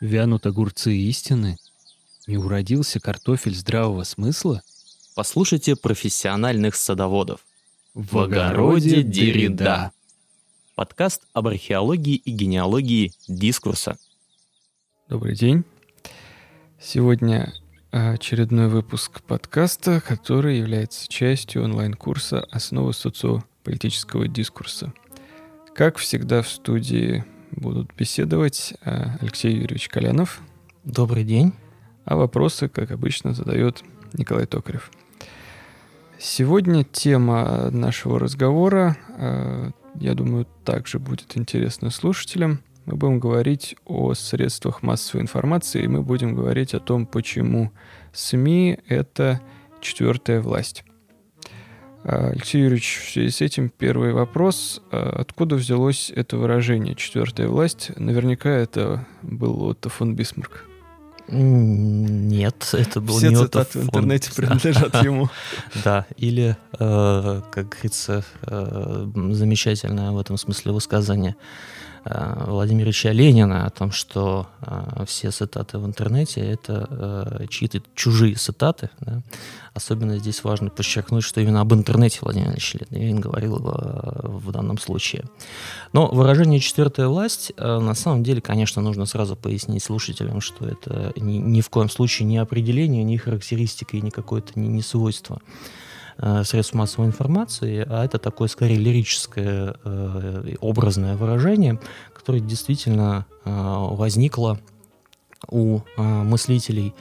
Вянут огурцы истины? Не уродился картофель здравого смысла? Послушайте профессиональных садоводов. В огороде Деррида. Подкаст об археологии и генеалогии дискурса. Добрый день. Сегодня очередной выпуск подкаста, который является частью онлайн-курса «Основы социополитического дискурса». Как всегда в студии будут беседовать а, Алексей Юрьевич Колянов. Добрый день. А вопросы, как обычно, задает Николай Токарев. Сегодня тема нашего разговора, а, я думаю, также будет интересна слушателям. Мы будем говорить о средствах массовой информации, и мы будем говорить о том, почему СМИ — это четвертая власть. А, Алексей Юрьевич, в связи с этим первый вопрос. А, откуда взялось это выражение «четвертая власть»? Наверняка это был Отто фон Бисмарк. Нет, это был Все не цитаты Отто в фон интернете принадлежат ему. Да, или, э, как говорится, э, замечательное в этом смысле высказывание э, Владимира Ильича Ленина о том, что э, все цитаты в интернете — это э, чьи-то чужие цитаты. Да? Особенно здесь важно подчеркнуть, что именно об интернете Владимир Ильич Ленин говорил в данном случае. Но выражение «четвертая власть» на самом деле, конечно, нужно сразу пояснить слушателям, что это ни, ни в коем случае не определение, не характеристика и не какое-то не, не свойство э, средств массовой информации, а это такое скорее лирическое э, образное выражение, которое действительно э, возникло у э, мыслителей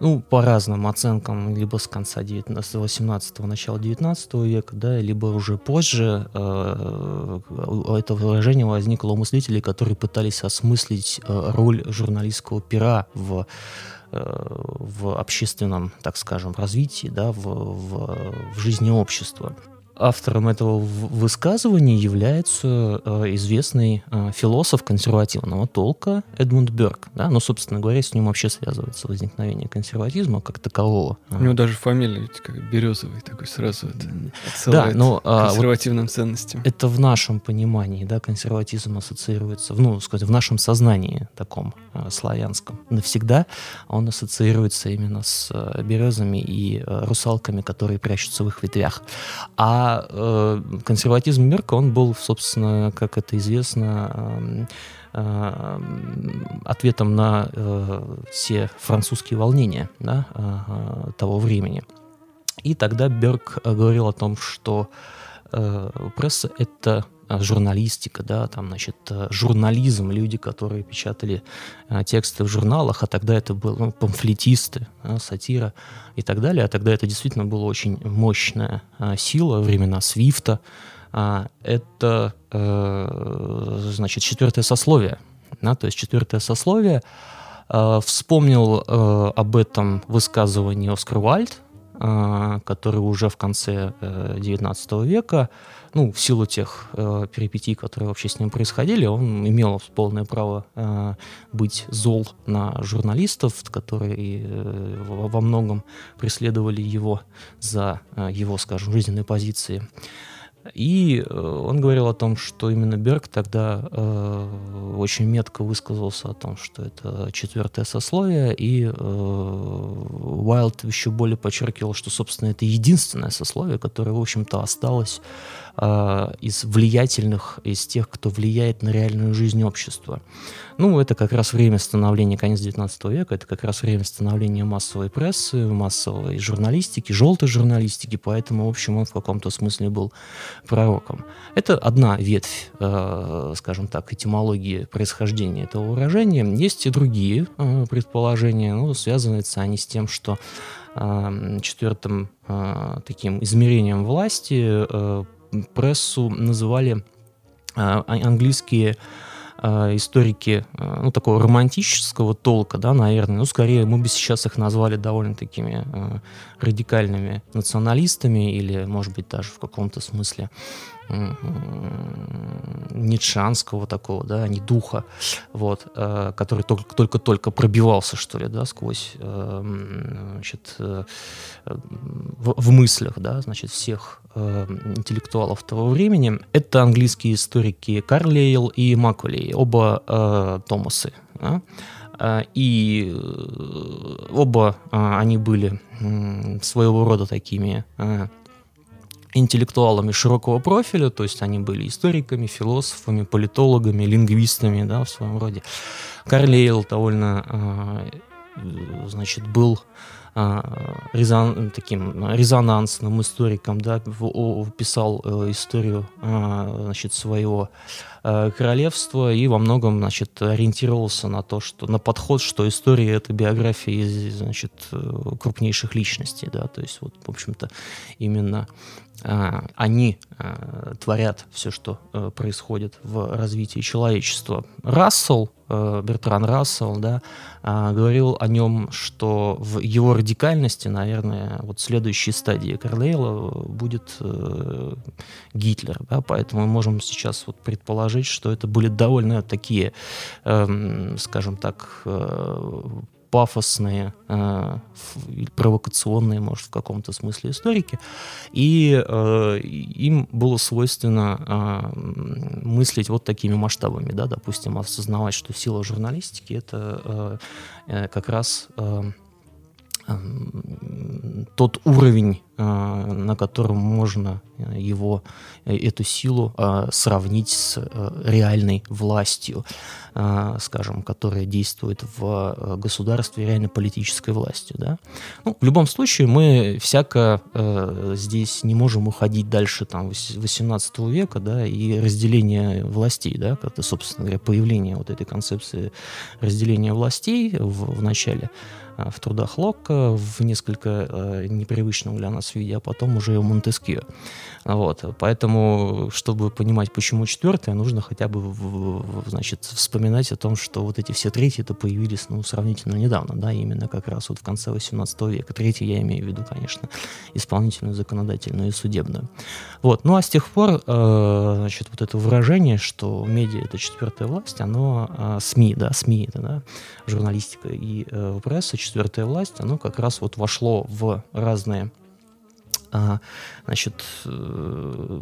ну, по разным оценкам, либо с конца 19, 18 начала 19 века, да, либо уже позже э, это выражение возникло у мыслителей, которые пытались осмыслить э, роль журналистского пера в в общественном, так скажем, развитии, да, в, в, в жизни общества. Автором этого высказывания является э, известный э, философ консервативного толка Эдмунд Берг. Да? Ну, собственно говоря, с ним вообще связывается возникновение консерватизма как такового. У него даже фамилия ведь как Березовый такой сразу это да, но, а, консервативным вот ценностям. Это в нашем понимании, да, консерватизм ассоциируется, ну, сказать, в нашем сознании таком э, славянском. Навсегда он ассоциируется именно с березами и русалками, которые прячутся в их ветвях. А э, консерватизм Мерка, он был, собственно, как это известно, э, э, ответом на э, все французские волнения да, э, того времени. И тогда Берг говорил о том, что э, пресса — это журналистика, да, там, значит, э, журнализм, люди, которые печатали а, тексты в журналах, а тогда это был ну, памфлетисты, да, сатира и так далее, а тогда это действительно была очень мощная сила, времена Свифта. А, это, значит, четвертое сословие, да, то есть четвертое сословие. Вспомнил об этом высказывании Оскар Вальд, который уже в конце XIX века ну, в силу тех э, перипетий, которые вообще с ним происходили, он имел полное право э, быть зол на журналистов, которые э, во многом преследовали его за э, его, скажем, жизненные позиции. И э, он говорил о том, что именно Берг тогда э, очень метко высказался о том, что это четвертое сословие, и э, Уайлд еще более подчеркивал, что, собственно, это единственное сословие, которое, в общем-то, осталось э, из влиятельных, из тех, кто влияет на реальную жизнь общества. Ну, это как раз время становления, конец 19 века, это как раз время становления массовой прессы, массовой журналистики, желтой журналистики, поэтому, в общем, он в каком-то смысле был пророком. Это одна ветвь, э, скажем так, этимологии происхождения этого выражения. Есть и другие э, предположения, ну, связываются они с тем, что четвертым таким измерением власти прессу называли э, английские э, историки ну, такого романтического толка, да, наверное, ну, скорее мы бы сейчас их назвали довольно такими радикальными националистами или, может быть, даже в каком-то смысле ницшанского такого, да, не духа, вот, э, который только-только пробивался, что ли, да, сквозь, э, значит, э, в, в мыслях, да, значит, всех э, интеллектуалов того времени. Это английские историки Карлейл и Маквелей, оба э, Томасы, да? Э, и э, оба они были своего рода такими интеллектуалами широкого профиля, то есть они были историками, философами, политологами, лингвистами, да, в своем роде. Карлейл довольно, а, значит, был а, резон, таким резонансным историком, да, писал э, историю а, значит, своего э, королевства и во многом значит, ориентировался на то, что на подход, что история это биография значит, э, крупнейших личностей, да, то есть вот, в общем-то, именно они а, творят все, что а, происходит в развитии человечества. Рассел, Бертран Рассел, да, говорил о нем, что в его радикальности, наверное, вот следующей стадии Карлейла будет э, Гитлер, да, поэтому мы можем сейчас вот предположить, что это были довольно такие, э, скажем так, э, пафосные, э, провокационные, может, в каком-то смысле историки, и э, им было свойственно э, мыслить вот такими масштабами, да, допустим, осознавать, что сила журналистики это э, э как раз э, тот уровень, а, на котором можно э, его, э, эту силу а, сравнить с э, реальной властью, а, скажем, которая действует в государстве, реально политической властью. Да? Ну, в любом случае, мы всяко здесь не можем уходить дальше там, 18 века да, и разделение властей, да, это, собственно говоря, появление вот этой концепции разделения властей в, в начале в трудах Локка в несколько э, непривычном для нас виде, а потом уже и у Монтескио. Вот. Поэтому, чтобы понимать, почему четвертое, нужно хотя бы значит, вспоминать о том, что вот эти все третьи это появились ну, сравнительно недавно, да, именно как раз вот в конце 18 века. Третий я имею в виду, конечно, исполнительную, законодательную и судебную. Вот. Ну а с тех пор, э, значит, вот это выражение, что медиа это четвертая власть, оно э, СМИ, да, СМИ это, да, журналистика и э, пресса, четвертая власть, оно как раз вот вошло в разные а, значит, э,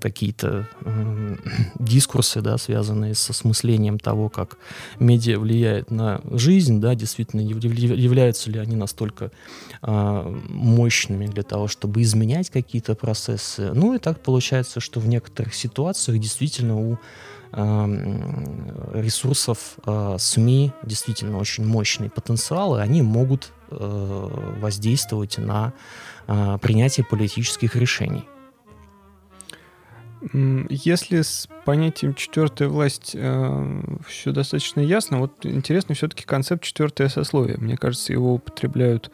какие-то э, дискурсы, да, связанные с осмыслением того, как медиа влияет на жизнь, да, действительно, являются ли они настолько э, мощными для того, чтобы изменять какие-то процессы. Ну и так получается, что в некоторых ситуациях действительно у ресурсов СМИ действительно очень мощный потенциал, и они могут воздействовать на э, принятия политических решений. Если с понятием четвертая власть э, все достаточно ясно, вот интересно все-таки концепт четвертое сословие. Мне кажется, его употребляют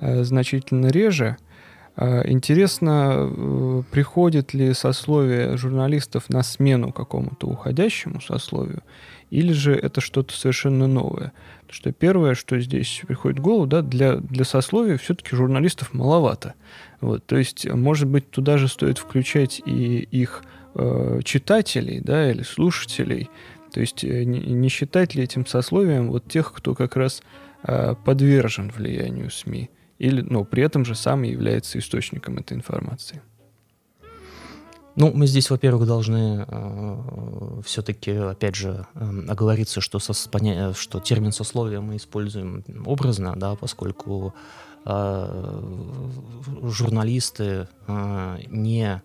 э, значительно реже. Э, интересно, э, приходит ли сословие журналистов на смену какому-то уходящему сословию, или же это что-то совершенно новое? что первое, что здесь приходит в голову, да, для, для сословия все-таки журналистов маловато. Вот, то есть, может быть, туда же стоит включать и их э, читателей, да, или слушателей. То есть, э, не, не считать ли этим сословием вот тех, кто как раз э, подвержен влиянию СМИ, или, ну, при этом же сам является источником этой информации. Ну, мы здесь, во-первых, должны э, все-таки, опять же, э, оговориться, что, со, поня... что термин сословия мы используем образно, да, поскольку э, журналисты э, не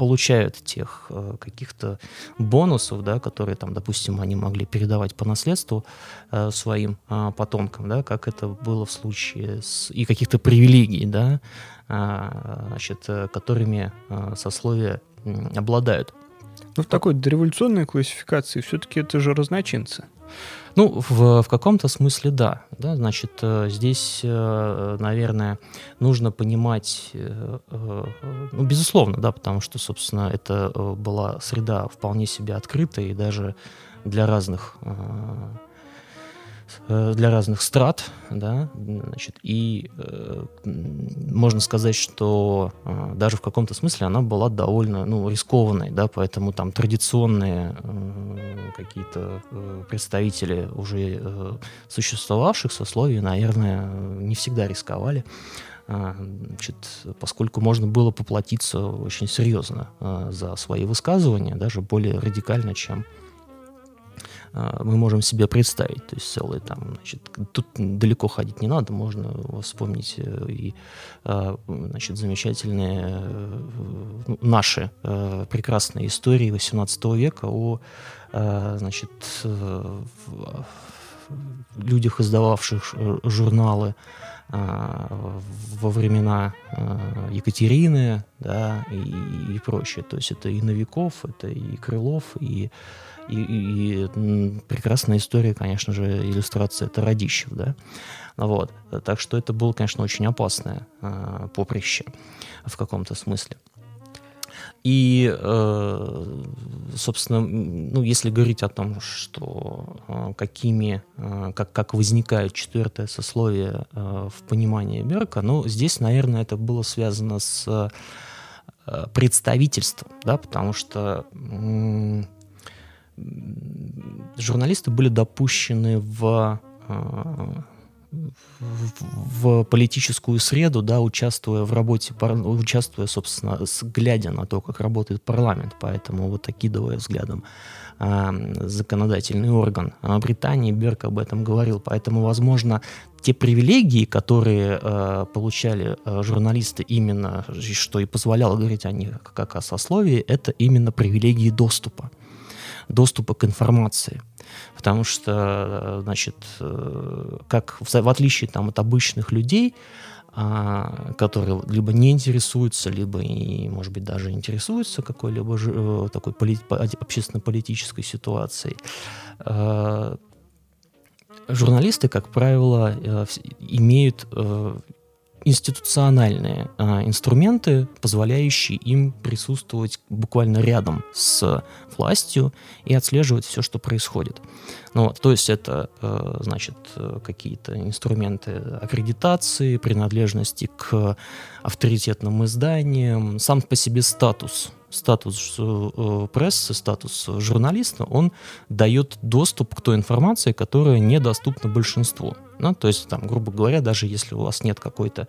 получают тех э, каких-то бонусов, да, которые там, допустим, они могли передавать по наследству э, своим э, потомкам, да, как это было в случае с и каких-то привилегий, да, а, значит, э, которыми а, сословия обладают. Ну, в такой дореволюционной классификации все-таки это же разночинцы. Ну, в, в каком-то смысле да. да. Значит, э, здесь, э, наверное, нужно понимать, ну, безусловно, да, потому что, собственно, это была среда вполне себе открытая и даже для разных э, для разных страт, да, значит, и э, можно сказать, что э, даже в каком-то смысле она была довольно, ну, рискованной, да, поэтому там традиционные э, какие-то э, представители уже э, существовавших сословий, наверное, не всегда рисковали. А, значит, поскольку можно было поплатиться очень серьезно а, за свои высказывания, даже более радикально, чем мы можем себе представить. То есть целые там, значит, тут далеко ходить не надо, можно вспомнить э, и, значит, замечательные э, наши э, прекрасные истории XVIII века о, значит, людях, издававших журналы, во времена Екатерины, да, и, и прочее. То есть это и Новиков, это и Крылов, и, и, и, прекрасная история, конечно же, иллюстрация это Радищев, да. Вот. Так что это было, конечно, очень опасное поприще в каком-то смысле. И, э, собственно, ну, если говорить о том, что э, какими, э, как, как возникает четвертое сословие в понимании Берка, ну, здесь, наверное, это было связано с представительством, да, потому что журналисты были допущены в в политическую среду, да, участвуя в работе, участвуя, собственно, глядя на то, как работает парламент, поэтому вот окидывая взглядом э, законодательный орган. А Британии Берк об этом говорил, поэтому, возможно, те привилегии, которые э, получали э, журналисты именно, что и позволяло говорить о них как о сословии, это именно привилегии доступа доступа к информации. Потому что, значит, э, как в, в отличие там, от обычных людей, а, которые либо не интересуются, либо, и, может быть, даже интересуются какой-либо э, такой поли- общественно-политической ситуацией, э, журналисты, как правило, имеют институциональные э, инструменты, позволяющие им присутствовать буквально рядом с властью и отслеживать все, что происходит. Ну, то есть это, э, значит, какие-то инструменты аккредитации, принадлежности к авторитетным изданиям, сам по себе статус статус э, прессы, статус журналиста, он дает доступ к той информации, которая недоступна большинству. Ну, то есть, там, грубо говоря, даже если у вас нет какой-то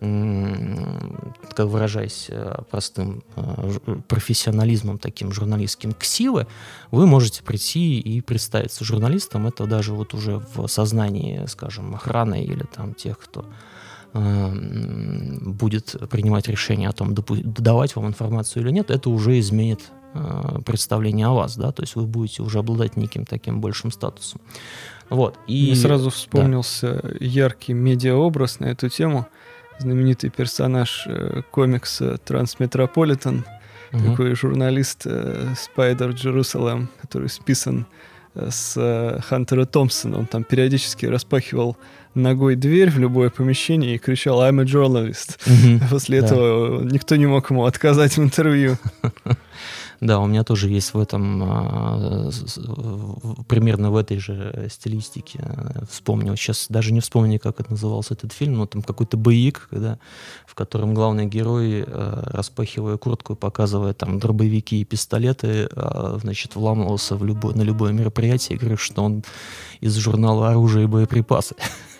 как выражаясь э, простым э, профессионализмом таким журналистским ксивы, вы можете прийти и представиться журналистом. Это даже вот уже в сознании, скажем, охраны или там тех, кто будет принимать решение о том, давать вам информацию или нет, это уже изменит э, представление о вас, да, то есть вы будете уже обладать неким таким большим статусом. Вот. И... Мне сразу вспомнился да. яркий медиаобраз на эту тему. Знаменитый персонаж э, комикса Трансметрополитен, угу. такой журналист э, Спайдер Джерусалем, который списан с Хантера Томпсона. Он там периодически распахивал ногой дверь в любое помещение и кричал «I'm a journalist». Mm-hmm. После да. этого никто не мог ему отказать в интервью. Да, у меня тоже есть в этом а, примерно в этой же стилистике. Вспомнил. Сейчас даже не вспомню, как это назывался этот фильм, но там какой-то боевик, когда, в котором главный герой, а, распахивая куртку показывая там дробовики и пистолеты, а, значит, вламывался в любое, на любое мероприятие и говорит, что он из журнала «Оружие и боеприпасы».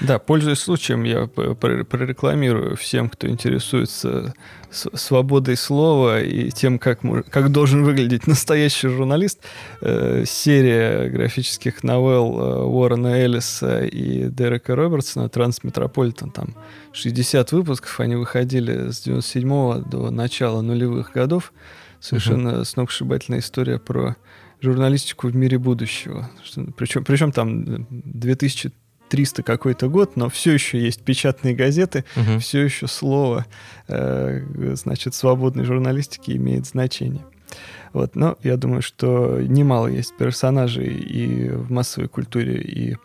Да, пользуясь случаем, я прорекламирую всем, кто интересуется свободой слова и тем, как, как должен выглядеть настоящий журналист. Э, серия графических новелл э, Уоррена Эллиса и Дерека Робертсона «Трансметрополитен». Там 60 выпусков, они выходили с 97 до начала нулевых годов. Совершенно uh-huh. сногсшибательная история про журналистику в мире будущего. Причем, причем там 2000 300 какой-то год, но все еще есть печатные газеты, угу. все еще слово, э, значит, свободной журналистики имеет значение. Вот, но я думаю, что немало есть персонажей и в массовой культуре, и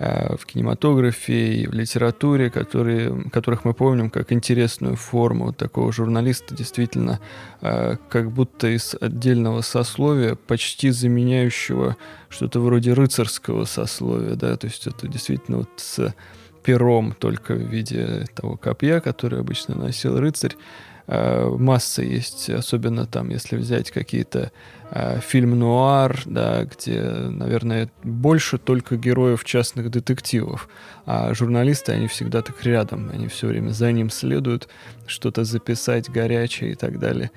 в кинематографе и в литературе, которые, которых мы помним как интересную форму. Такого журналиста, действительно, э, как будто из отдельного сословия, почти заменяющего что-то вроде рыцарского сословия, да, то есть это действительно вот с пером только в виде того копья, который обычно носил рыцарь, Э, масса есть, особенно там, если взять какие-то э, фильм нуар, да, где, наверное, больше только героев частных детективов, а журналисты, они всегда так рядом, они все время за ним следуют, что-то записать горячее и так далее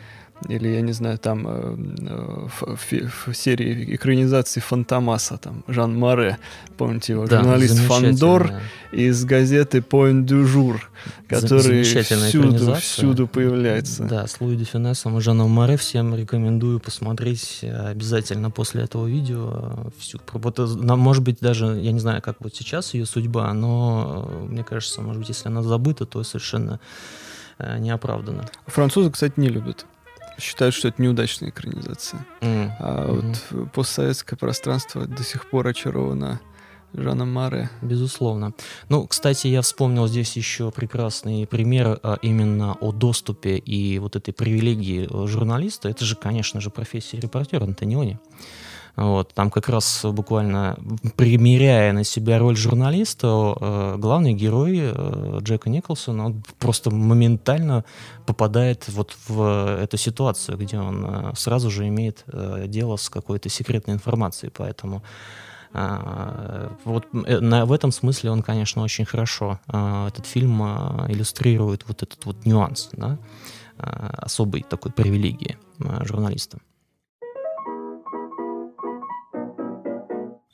или, я не знаю, там э, в, в, в серии экранизации Фантомаса, там, Жан Маре, помните его, да, журналист Фандор из газеты Point du Jour, который всюду, всюду появляется. Да, с Луи де Финесом и Жаном Маре всем рекомендую посмотреть э, обязательно после этого видео. Всю, вот, э, может быть, даже, я не знаю, как вот сейчас ее судьба, но мне кажется, может быть, если она забыта, то совершенно неоправданно. Французы, кстати, не любят считают, что это неудачная экранизация. Mm. А mm-hmm. вот постсоветское пространство до сих пор очаровано Жаном Маре. Безусловно. Ну, кстати, я вспомнил здесь еще прекрасный пример а, именно о доступе и вот этой привилегии э, журналиста. Это же, конечно же, профессия репортера Антониони. Вот, там как раз буквально примеряя на себя роль журналиста, э, главный герой э, Джека Николсона, он просто моментально попадает вот в эту ситуацию, где он э, сразу же имеет э, дело с какой-то секретной информацией, поэтому э, вот э, на, в этом смысле он, конечно, очень хорошо этот фильм иллюстрирует вот этот вот нюанс, да, особой такой привилегии журналиста.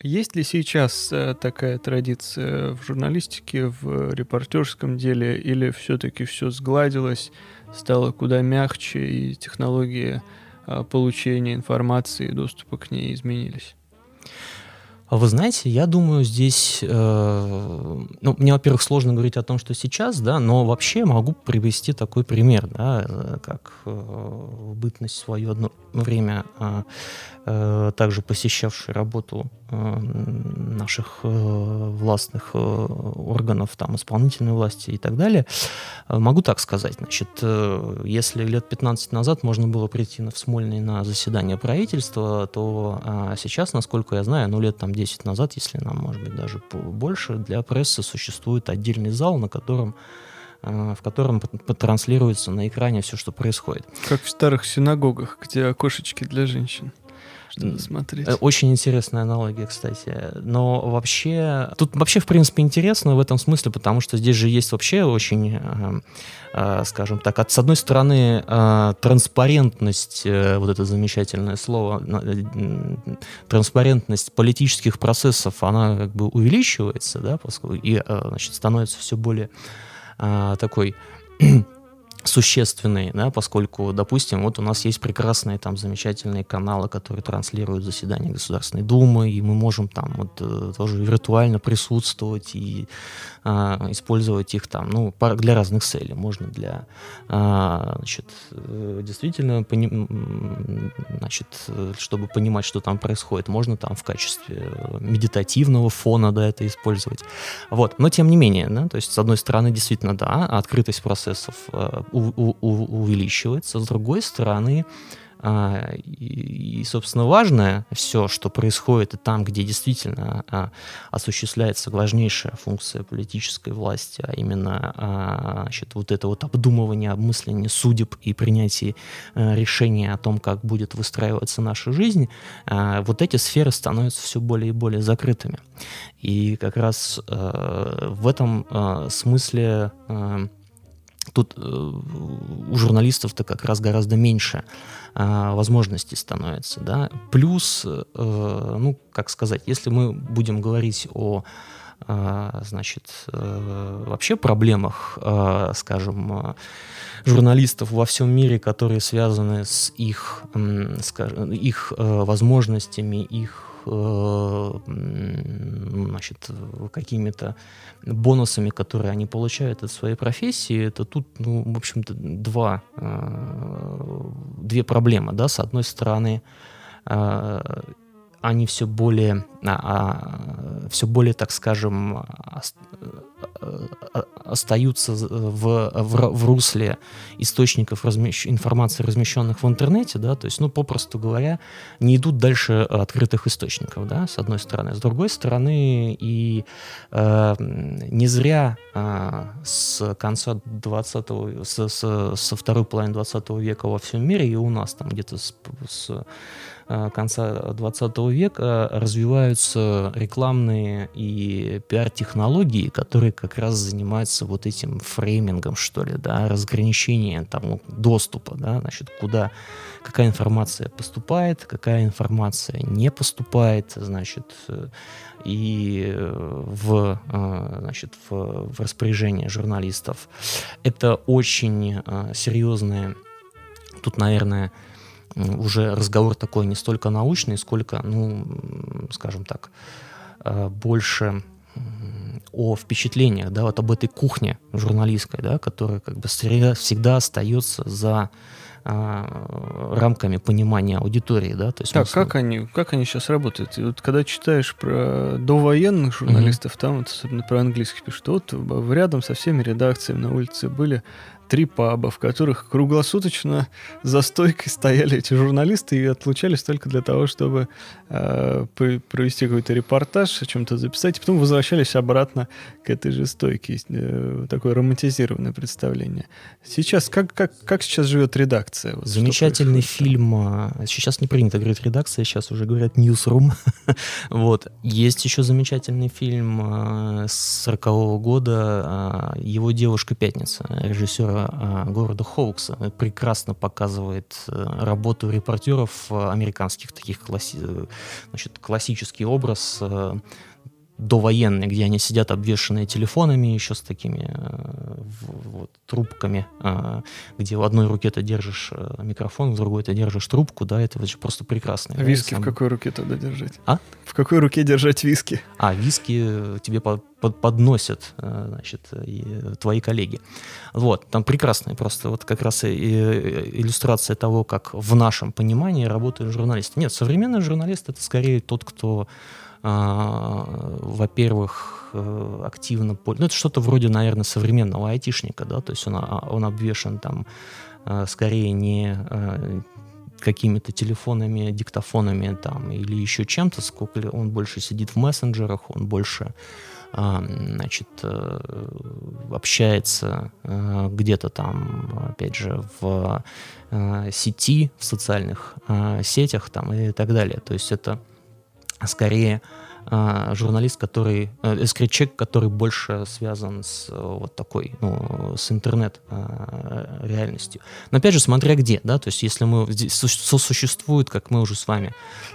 Есть ли сейчас э, такая традиция в журналистике, в репортерском деле, или все-таки все сгладилось, стало куда мягче, и технологии э, получения информации и доступа к ней изменились? А вы знаете, я думаю, здесь, э, ну, мне, во-первых, сложно говорить о том, что сейчас, да, но вообще могу привести такой пример, да, э, как э, бытность свое одно время э, э, также посещавший работу э, наших э, властных э, органов, там, исполнительной власти и так далее, э, могу так сказать, значит, э, если лет 15 назад можно было прийти на, в Смольный на заседание правительства, то э, сейчас, насколько я знаю, ну, лет там 10 назад, если нам, может быть, даже больше, для прессы существует отдельный зал, на котором э, в котором транслируется на экране все, что происходит. Как в старых синагогах, где окошечки для женщин чтобы смотреть. Э, очень интересная аналогия, кстати. Но вообще, тут вообще, в принципе, интересно в этом смысле, потому что здесь же есть вообще очень, э, э, скажем так, от, с одной стороны, э, транспарентность, э, вот это замечательное слово, э, транспарентность политических процессов, она как бы увеличивается, да, поскольку, и, значит, становится все более такой существенный, да, поскольку, допустим, вот у нас есть прекрасные там замечательные каналы, которые транслируют заседания Государственной Думы, и мы можем там вот э, тоже виртуально присутствовать и а, использовать их там, ну, для разных целей. Можно для, а, значит, э, действительно, пони, значит, чтобы понимать, что там происходит, можно там в качестве медитативного фона, да, это использовать. Вот, но тем не менее, да, то есть, с одной стороны, действительно, да, открытость процессов э, у, у, увеличивается, с другой стороны, а, и, собственно, важное все, что происходит и там, где действительно а, осуществляется важнейшая функция политической власти, а именно а, значит, вот это вот обдумывание, обмысление судеб и принятие решения о том, как будет выстраиваться наша жизнь, вот эти сферы становятся все более и более закрытыми. И как раз в этом смысле Тут э, у журналистов-то как раз гораздо меньше э, возможностей становится. Да? Плюс, э, ну, как сказать, если мы будем говорить о э, значит, э, вообще проблемах, э, скажем, журналистов во всем мире, которые связаны с их, скажем, их возможностями, их значит, какими-то бонусами, которые они получают от своей профессии, это тут, ну, в общем-то, два, э, две проблемы, да, с одной стороны, э, они все более, а, а, все более, так скажем, остаются в, в, в русле источников размещ... информации, размещенных в интернете, да, то есть, ну, попросту говоря, не идут дальше открытых источников, да, с одной стороны. С другой стороны, и э, не зря э, с конца 20 с, с, со второй половины 20 века во всем мире и у нас там где-то с, с Э, конца 20 века развиваются рекламные и пиар-технологии, которые как раз занимаются вот этим фреймингом, что ли, да, разграничением там, доступа, да, значит, куда, какая информация поступает, какая информация не поступает, значит, и в, э, значит, в, в распоряжение журналистов. Это очень э, серьезные, тут, наверное, уже разговор такой не столько научный, сколько, ну, скажем так, э, больше о впечатлениях, да, вот об этой кухне журналистской, да, которая как бы всегда остается за а, рамками понимания аудитории, да, то есть так, как они, как они сейчас работают? И вот когда читаешь про довоенных журналистов, mm-hmm. там вот, особенно про английских пишут, вот рядом со всеми редакциями на улице были три паба, в которых круглосуточно за стойкой стояли эти журналисты и отлучались только для того, чтобы э, провести какой-то репортаж, о чем-то записать, и потом возвращались обратно к этой же стойке. Э, такое романтизированное представление. Сейчас, как, как, как сейчас живет редакция? Вот Замечательный фильм. А, сейчас не принято говорить редакция, сейчас уже говорят newsroom. вот. Есть еще замечательный фильм с 40 -го года а, «Его девушка Пятница» режиссера а, города Хоукса. прекрасно показывает э, работу репортеров американских, таких класси... Э, значит, классический образ довоенные, где они сидят обвешенные телефонами еще с такими э, вот, трубками, э, где в одной руке ты держишь э, микрофон, в другой ты держишь трубку, да, это же просто прекрасно. А виски сам... в какой руке тогда держать? А? В какой руке держать виски? А, виски тебе под, подносят, значит, и твои коллеги. Вот, там прекрасная просто вот как раз и, и иллюстрация того, как в нашем понимании работают журналисты. Нет, современный журналист это скорее тот, кто во-первых, э, активно. Ну, это что-то вроде, наверное, современного айтишника, да, то есть он, а, он обвешен там э, скорее не э, какими-то телефонами, диктофонами там или еще чем-то, сколько он больше сидит в мессенджерах, он больше а, значит, общается где-то там, опять же, в сети, в социальных сетях там и так далее. То есть это скорее журналист, который, э, человек, который больше связан с э, вот такой, ну, с интернет а. Но опять же, смотря где, да, то есть если мы здесь сосуществует, как мы уже с вами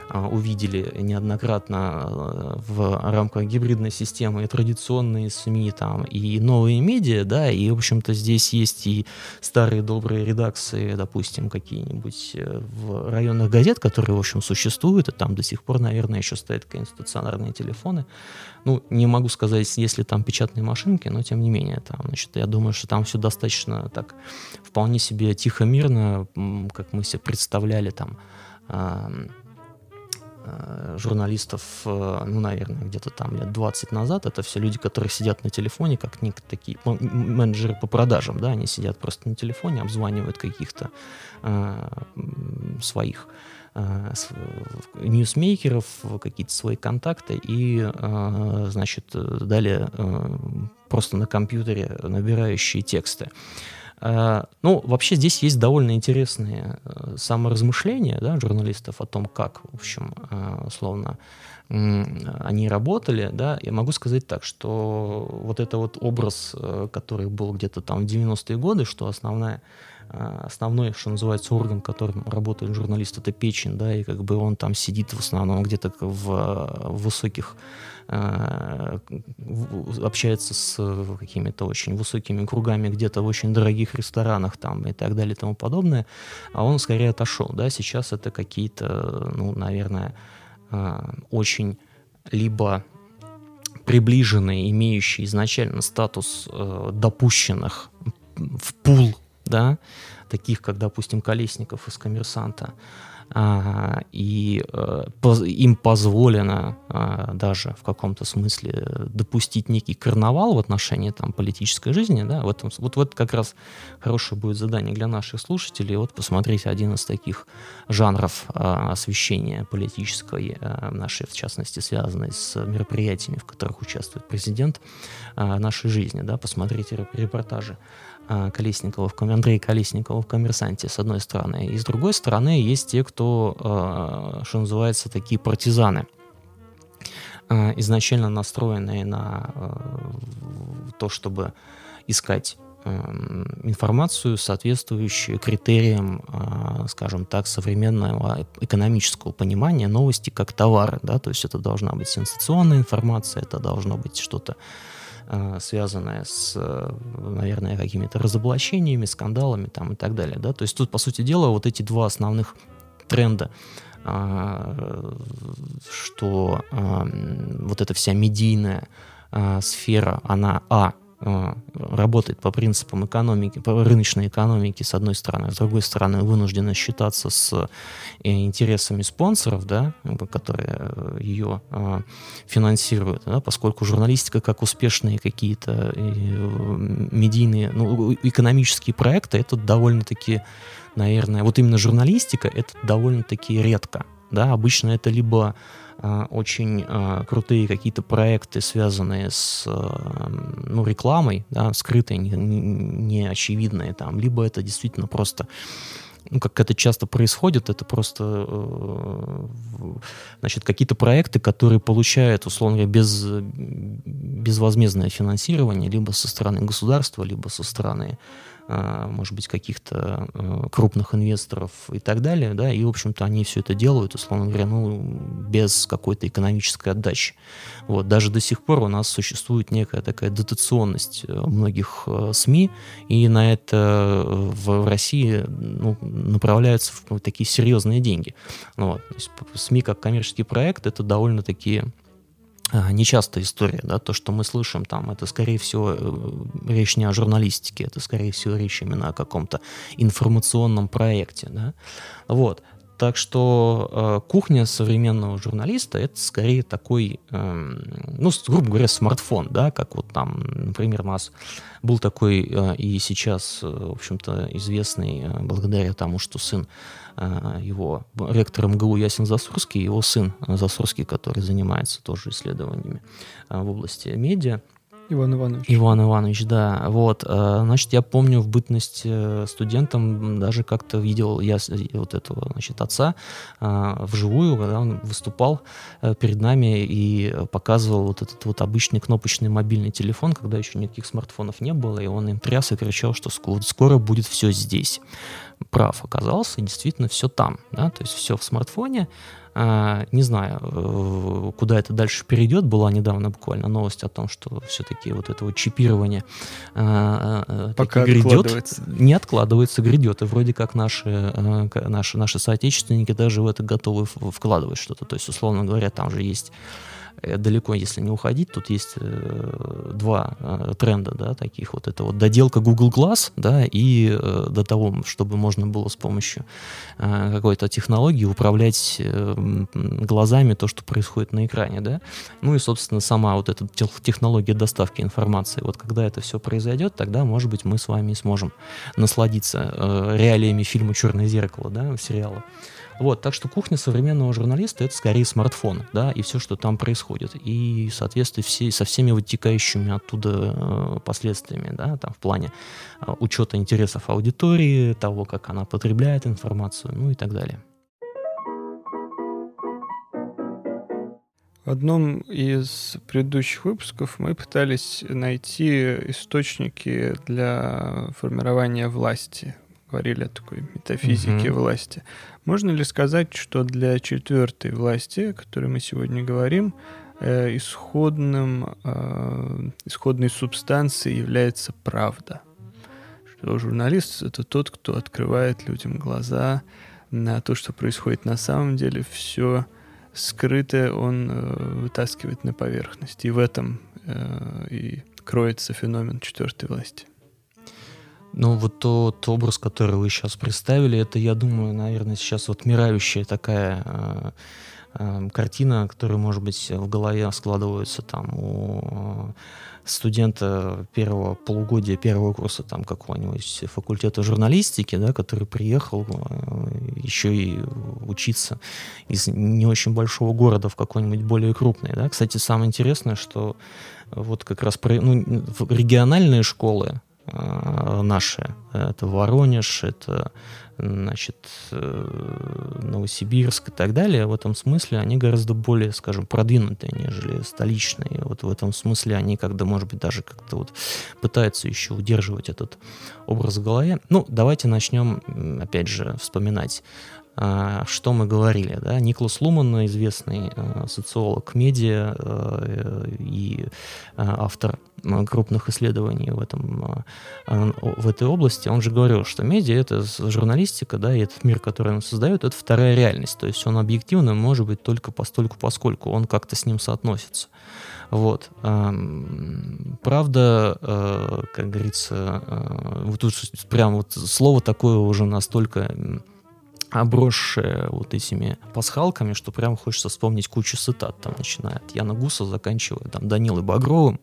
а, увидели неоднократно э, в рамках гибридной системы и традиционные СМИ там, и новые медиа, да, и, в общем-то, здесь есть и старые добрые редакции, допустим, какие-нибудь в районных газет, которые, в общем, существуют, и там до сих пор, наверное, еще стоят стационарные стационарные телефоны. Ну, не могу сказать, если там печатные машинки, но тем не менее, там, значит, я думаю, что там все достаточно так вполне себе тихо, мирно, как мы себе представляли там э, журналистов, э, ну, наверное, где-то там лет 20 назад, это все люди, которые сидят на телефоне, как такие менеджеры по продажам, да, они сидят просто на телефоне, обзванивают каких-то э, своих ньюсмейкеров, какие-то свои контакты и, э, значит, далее э, просто на компьютере набирающие тексты. Ну, вообще здесь есть довольно интересные саморазмышления да, журналистов о том, как, в общем, условно, они работали, да, я могу сказать так, что вот это вот образ, который был где-то там в 90-е годы, что основная основной, что называется, орган, которым работает журналист, это печень, да, и как бы он там сидит в основном где-то в, в высоких а, общается с какими-то очень высокими кругами где-то в очень дорогих ресторанах там и так далее и тому подобное, а он скорее отошел, да, сейчас это какие-то, ну, наверное, а, очень либо приближенные, имеющие изначально статус э, допущенных в пул да, таких как, допустим, Колесников из «Коммерсанта», а, и а, им позволено а, даже в каком-то смысле допустить некий карнавал в отношении там, политической жизни, да, в этом, вот, вот как раз хорошее будет задание для наших слушателей, вот посмотреть один из таких жанров освещения политической нашей, в частности, связанной с мероприятиями, в которых участвует президент нашей жизни, да, посмотреть репортажи. а, Колесникова, Андрей Колесникова в «Коммерсанте», с одной стороны. И с другой стороны, есть те, кто, а, что называется, такие партизаны, а, изначально настроенные на то, чтобы искать информацию, соответствующую критериям, скажем так, современного экономического понимания новости как товары. Да? То есть это должна быть сенсационная информация, это должно быть что-то связанная с, наверное, какими-то разоблачениями, скандалами там и так далее. Да? То есть тут, по сути дела, вот эти два основных тренда а, что вот эта вся медийная сфера, она, а, Э, работает по принципам экономики, по рыночной экономики, с одной стороны, с другой стороны, вынуждена считаться с э, интересами спонсоров, да, которые э, ее финансируют, да, поскольку журналистика, как успешные какие-то медийные, ну, экономические проекты, это довольно-таки, наверное, вот именно журналистика, это довольно-таки редко, да, обычно это либо а, очень а, крутые какие-то проекты, связанные с а, ну, рекламой, да, скрытые, не, не очевидные там, либо это действительно просто ну, как это часто происходит, это просто э, значит, какие-то проекты, которые получают, условно говоря, без, безвозмездное финансирование либо со стороны государства, либо со стороны а, может быть, каких-то э, крупных инвесторов и так далее, да, и, в общем-то, они все это делают, условно говоря, ну, без какой-то экономической отдачи. Вот, даже до сих пор у нас существует некая такая дотационность э, многих э, СМИ, и на это в России ну, направляются такие серьезные деньги. Ну вот. СМИ как коммерческий проект — это довольно-таки а, нечастая история, да, то, что мы слышим там, это, скорее всего, э, речь не о журналистике, это, скорее всего, речь именно о каком-то информационном проекте, да, вот. Так что э, кухня современного журналиста это скорее такой, э, ну, грубо говоря, смартфон, да, как вот там, например, у нас был такой э, и сейчас, э, в общем-то, известный э, благодаря тому, что сын э, его ректор МГУ Ясен Засурский, его сын Засурский, который занимается тоже исследованиями э, в области медиа, Иван Иванович. Иван Иванович, да. Вот, э, значит, я помню в бытность э, студентом даже как-то видел я вот этого, значит, отца э, вживую, когда он выступал перед нами и показывал вот этот вот обычный кнопочный мобильный телефон, когда еще никаких смартфонов не было, и он им тряс и кричал, что скоро будет все здесь. Прав оказался, действительно все там, да, то есть все в смартфоне, не знаю, э, куда это дальше перейдет. Была недавно буквально новость о том, что все-таки вот это вот чипирование а, а, Пока грядет. Откладывается. Не откладывается, грядет. И вроде как наши, наши, наши соотечественники даже в это готовы вкладывать что-то. То есть, условно говоря, там же есть Э, далеко, если не уходить, тут есть э, два э, тренда, да, таких вот. Это вот доделка Google Glass, да, и э, до того, чтобы можно было с помощью э, какой-то технологии управлять э, глазами то, что происходит на экране, да. Ну и, собственно, сама вот эта технология доставки информации. Вот когда это все произойдет, тогда, может быть, мы с вами сможем насладиться э, реалиями фильма «Черное зеркало», да, сериала. Вот, так что кухня современного журналиста это скорее смартфон, да, и все, что там происходит. И, соответственно, все, со всеми вытекающими оттуда э, последствиями, да, там в плане э, учета интересов аудитории, того, как она потребляет информацию, ну и так далее. В одном из предыдущих выпусков мы пытались найти источники для формирования власти говорили о такой метафизике угу. власти. Можно ли сказать, что для четвертой власти, о которой мы сегодня говорим, э, исходным, э, исходной субстанцией является правда? Что журналист — это тот, кто открывает людям глаза на то, что происходит на самом деле, все скрытое он э, вытаскивает на поверхность. И в этом э, и кроется феномен четвертой власти. Ну, вот тот образ, который вы сейчас представили, это, я думаю, наверное, сейчас вот мирающая такая э, э, картина, которая, может быть, в голове складывается там у студента первого полугодия первого курса там какого-нибудь факультета журналистики, да, который приехал э, еще и учиться из не очень большого города в какой-нибудь более крупный. Да. Кстати, самое интересное, что вот как раз ну, региональные школы э, наши, это Воронеж, это значит, э, Новосибирск и так далее, в этом смысле они гораздо более, скажем, продвинутые, нежели столичные. Вот в этом смысле они когда, может быть, даже как-то вот пытаются еще удерживать этот образ в голове. Ну, давайте начнем, опять же, вспоминать что мы говорили, да, Николас Луман, известный э, социолог медиа э, и автор крупных исследований в, этом, в этой области, он же говорил, что медиа — это журналистика, да, и этот мир, который он создает, это вторая реальность, то есть он объективно может быть только постольку, поскольку он как-то с ним соотносится. Вот. Правда, э, как говорится, вот тут прям вот слово такое уже настолько обросшая вот этими пасхалками, что прям хочется вспомнить кучу цитат, там, начиная от Яна Гуса, заканчивая там Данилой Багровым,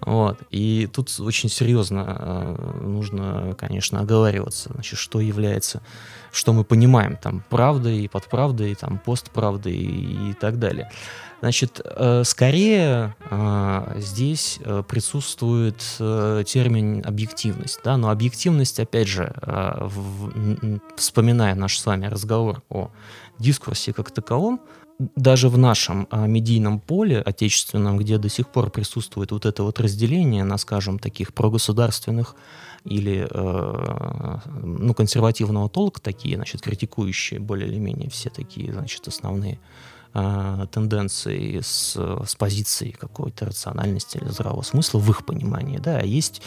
вот, и тут очень серьезно э, нужно, конечно, оговариваться, значит, что является, что мы понимаем, там, правдой, подправдой, там, постправдой и, и так далее. Значит, э, скорее э, здесь э, присутствует термин объективность, да, но объективность, опять же, вспоминая наш с вами разговор о дискурсе как таковом, даже в нашем медийном поле отечественном, где до сих пор присутствует вот это вот разделение на, скажем, таких прогосударственных или ну, консервативного толка такие, значит, критикующие более или менее все такие, значит, основные э, тенденции с, с позиции какой-то рациональности или здравого смысла в их понимании, да, а есть,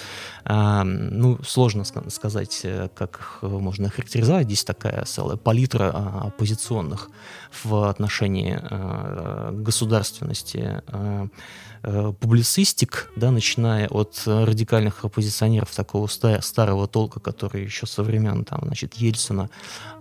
э, ну, сложно сказать, э, как можно характеризовать, здесь такая целая палитра э, оппозиционных в отношении государственности Э, публицистик, да, начиная от радикальных оппозиционеров такого старого толка, которые еще со времен там, значит, Ельцина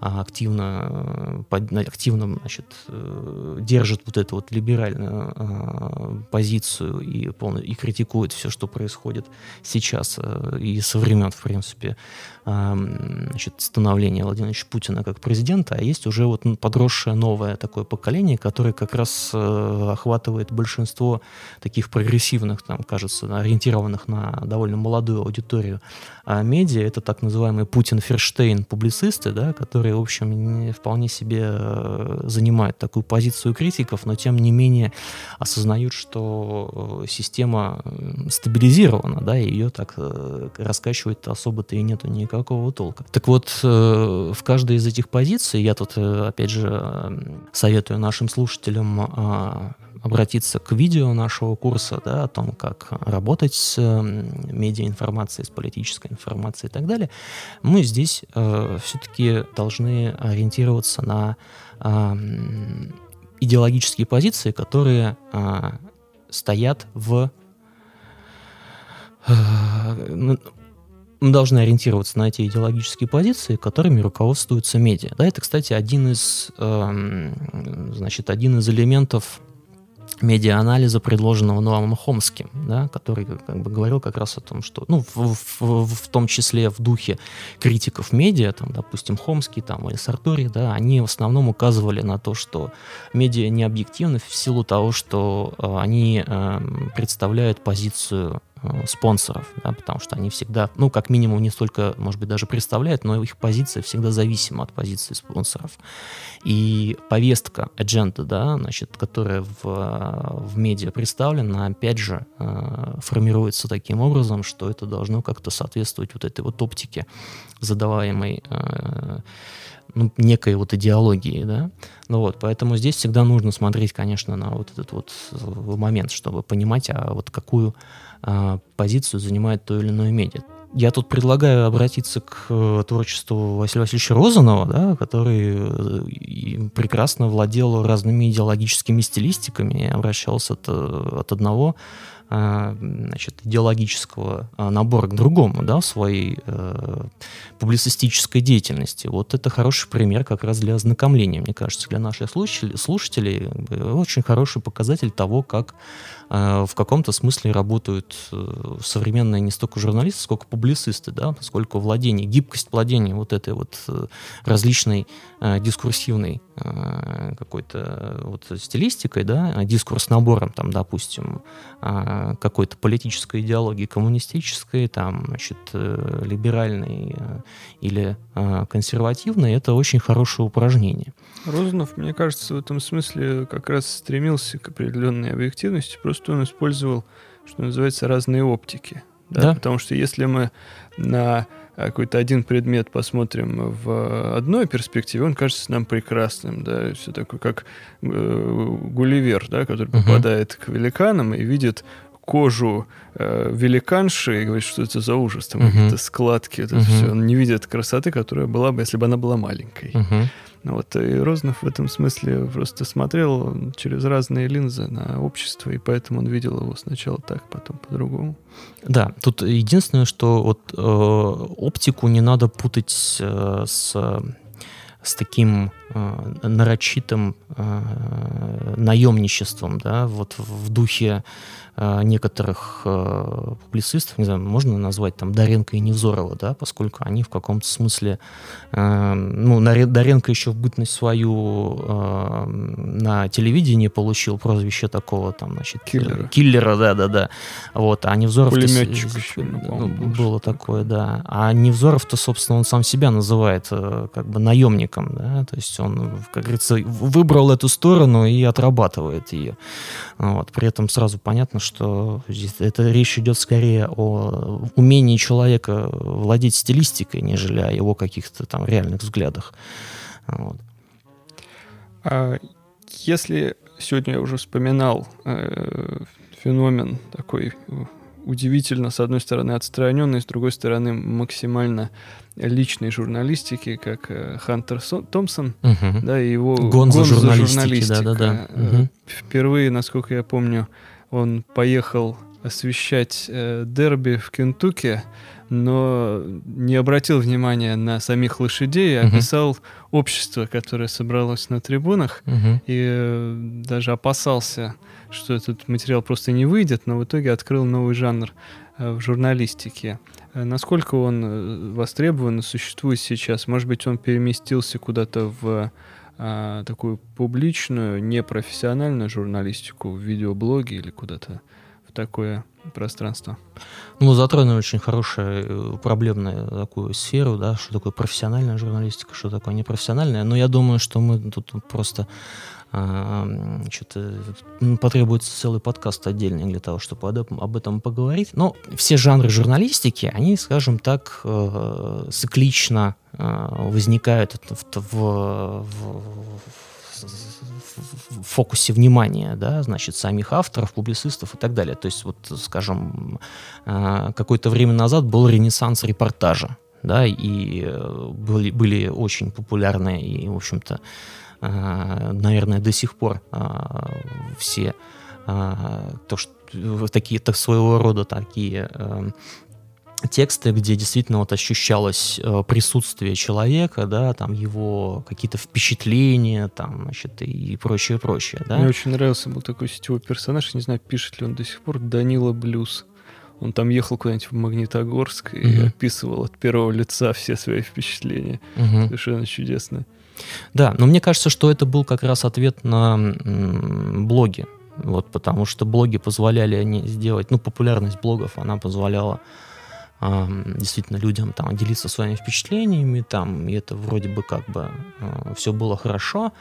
а, активно, э, активно значит, э, держат вот эту вот либеральную а, позицию и, полно, и критикуют все, что происходит сейчас и со времен, в принципе, значит, становления Владимира Владимировича Путина как президента, а есть уже вот подросшее новое такое поколение, которое как раз охватывает большинство таких прогрессивных, там, кажется, ориентированных на довольно молодую аудиторию а медиа, это так называемые Путин-Ферштейн публицисты, да, которые, в общем, вполне себе э, занимают такую позицию критиков, но тем не менее осознают, что э, система стабилизирована, да, и ее так э, раскачивать особо-то и нету никакого толка. Так вот, в каждой из этих позиций, я тут, опять же, советую нашим слушателям а, обратиться к видео нашего курса, да, о том, как работать с медиаинформацией, с политической информацией и так далее, мы здесь э, все-таки должны ориентироваться на э, идеологические позиции, которые э, стоят в э, мы должны ориентироваться на эти идеологические позиции, которыми руководствуются медиа. Да, это, кстати, один из, э, значит, один из элементов медиа-анализа, предложенного Ноамом Хомским, да, который как бы говорил как раз о том, что, ну, в, в, в том числе в духе критиков медиа, там, допустим, Хомский там, или Сартори, да, они в основном указывали на то, что медиа не объективны в силу того, что э, они э, представляют позицию спонсоров, да, потому что они всегда, ну, как минимум, не столько, может быть, даже представляют, но их позиция всегда зависима от позиции спонсоров. И повестка, адженда, да, значит, которая в, в медиа представлена, опять же, э, формируется таким образом, что это должно как-то соответствовать вот этой вот оптике, задаваемой э, ну, некой вот идеологии, да, ну вот, поэтому здесь всегда нужно смотреть, конечно, на вот этот вот момент, чтобы понимать, а вот какую позицию занимает то или иное медиа. Я тут предлагаю обратиться к э, творчеству Василия Васильевича Розанова, да, который э, прекрасно владел разными идеологическими стилистиками и обращался от, от одного значит, идеологического набора к другому, да, в своей э, публицистической деятельности. Вот это хороший пример как раз для ознакомления, мне кажется, для наших слушателей, слушателей очень хороший показатель того, как в каком-то смысле работают современные не столько журналисты, сколько публицисты, да, поскольку владение, гибкость владения вот этой вот различной дискурсивной какой-то вот стилистикой, да, дискурс набором, там, допустим, а, какой-то политической идеологии коммунистической, там, значит, э, либеральной э, или а, консервативной, это очень хорошее упражнение. Розанов, мне кажется, в этом смысле как раз стремился к определенной объективности, просто он использовал, что называется, разные оптики. Да? да. Потому что если мы на какой-то один предмет посмотрим в одной перспективе, он кажется нам прекрасным, да, все такое, как э, Гулливер, да, который uh-huh. попадает к великанам и видит кожу э, великанши и говорит, что это за ужас, там uh-huh. какие-то складки, это uh-huh. все. Он не видит красоты, которая была бы, если бы она была маленькой. Uh-huh. Вот, и Рознов в этом смысле просто смотрел через разные линзы на общество, и поэтому он видел его сначала так, потом по-другому. Да, тут единственное, что вот э, оптику не надо путать э, с с таким э, нарочитым э, наемничеством, да, вот в духе Э, некоторых э, публицистов, не знаю, можно назвать там Доренко и Невзорова, да, поскольку они в каком-то смысле, э, ну, Доренко еще в бытность свою на телевидении получил прозвище такого там, значит, киллера, киллера да, да, да, вот, а Невзоров... Пулеметчик еще, ну, было такое, да, а Невзоров-то, собственно, он сам себя называет как бы наемником, да, то есть он, как говорится, выбрал эту сторону и отрабатывает ее, вот, при этом сразу понятно, что здесь это речь идет скорее о умении человека владеть стилистикой, нежели о его каких-то там реальных взглядах. Вот. А если сегодня я уже вспоминал э, феномен такой удивительно, с одной стороны, отстраненный, с другой стороны, максимально личной журналистики, как э, Хантер Томпсон, угу. да, и его гонза, гонза журналистика. Да, да, да. Угу. Впервые, насколько я помню, он поехал освещать э, дерби в Кентукки, но не обратил внимания на самих лошадей, а описал uh-huh. общество, которое собралось на трибунах, uh-huh. и э, даже опасался, что этот материал просто не выйдет, но в итоге открыл новый жанр э, в журналистике. Э, насколько он э, востребован и существует сейчас? Может быть, он переместился куда-то в а, такую публичную, непрофессиональную журналистику в видеоблоге или куда-то в такое пространство? Ну, затронули очень хорошую проблемную такую сферу, да, что такое профессиональная журналистика, что такое непрофессиональная. Но я думаю, что мы тут просто что-то потребуется целый подкаст отдельный для того, чтобы об этом поговорить. Но все жанры журналистики, они, скажем так, э, циклично э, возникают в, в, в фокусе внимания, да, значит, самих авторов, публицистов и так далее. То есть, вот, скажем, э, какое-то время назад был ренессанс репортажа, да, и были, были очень популярные и, в общем-то, а, наверное, до сих пор а, все а, то, что такие, так своего рода такие тексты, где действительно вот ощущалось присутствие человека, да, там его какие-то впечатления, там, значит, и прочее, прочее, да. Мне очень нравился был такой сетевой персонаж, не знаю, пишет ли он до сих пор, Данила Блюз. Он там ехал куда-нибудь в Магнитогорск и mm-hmm. описывал от первого лица все свои впечатления. Mm-hmm. Совершенно чудесно. Да, но мне кажется, что это был как раз ответ на блоги. Вот, потому что блоги позволяли они сделать, ну, популярность блогов, она позволяла э, действительно людям там делиться своими впечатлениями, там, и это вроде бы как бы э, все было хорошо.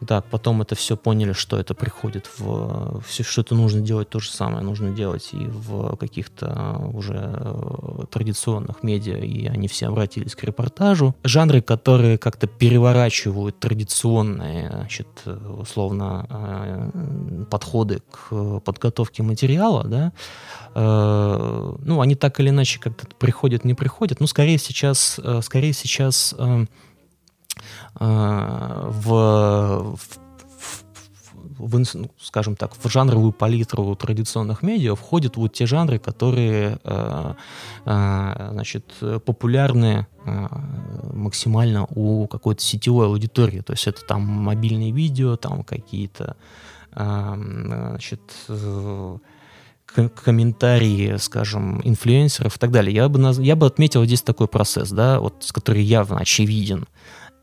Да, потом это все поняли, что это приходит в... Все, что это нужно делать, то же самое нужно делать и в каких-то уже э, традиционных медиа, и они все обратились к репортажу. Жанры, которые как-то переворачивают традиционные, значит, условно, э, подходы к подготовке материала, да, э, ну, они так или иначе как-то приходят, не приходят. Ну, скорее сейчас, скорее сейчас в, в, в, ну, скажем так, в жанровую палитру традиционных медиа входят вот те жанры, которые, э, э, значит, популярны э, максимально у какой-то сетевой аудитории. То есть это там мобильные видео, там какие-то, значит, комментарии, скажем, инфлюенсеров и так далее. Я бы, я бы отметил здесь такой процесс, да, вот, который явно очевиден